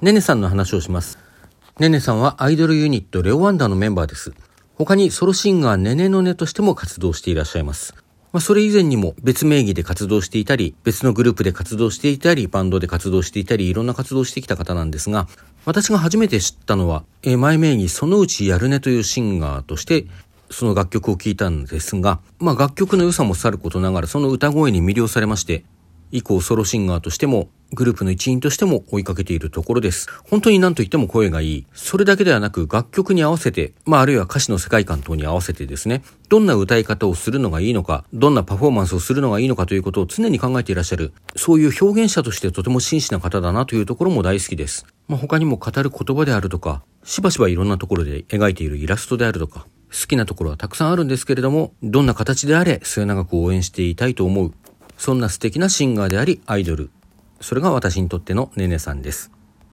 ねねさんの話をします。ねねさんはアイドルユニットレオワンダーのメンバーです。他にソロシンガーねねのねとしても活動していらっしゃいます。まあ、それ以前にも別名義で活動していたり、別のグループで活動していたり、バンドで活動していたり、いろんな活動してきた方なんですが、私が初めて知ったのは、えー、前名義そのうちやるねというシンガーとして、その楽曲を聴いたんですが、まあ楽曲の良さもさることながら、その歌声に魅了されまして、以降ソロシンガーとしてもグループの一員としても追いかけているところです。本当に何と言っても声がいい。それだけではなく楽曲に合わせて、まああるいは歌詞の世界観等に合わせてですね、どんな歌い方をするのがいいのか、どんなパフォーマンスをするのがいいのかということを常に考えていらっしゃる、そういう表現者としてとても真摯な方だなというところも大好きです。まあ他にも語る言葉であるとか、しばしばいろんなところで描いているイラストであるとか、好きなところはたくさんあるんですけれども、どんな形であれ末永く応援していたいと思う、そんな素敵なシンガーでありアイドル。それが私にとってのねねさんです。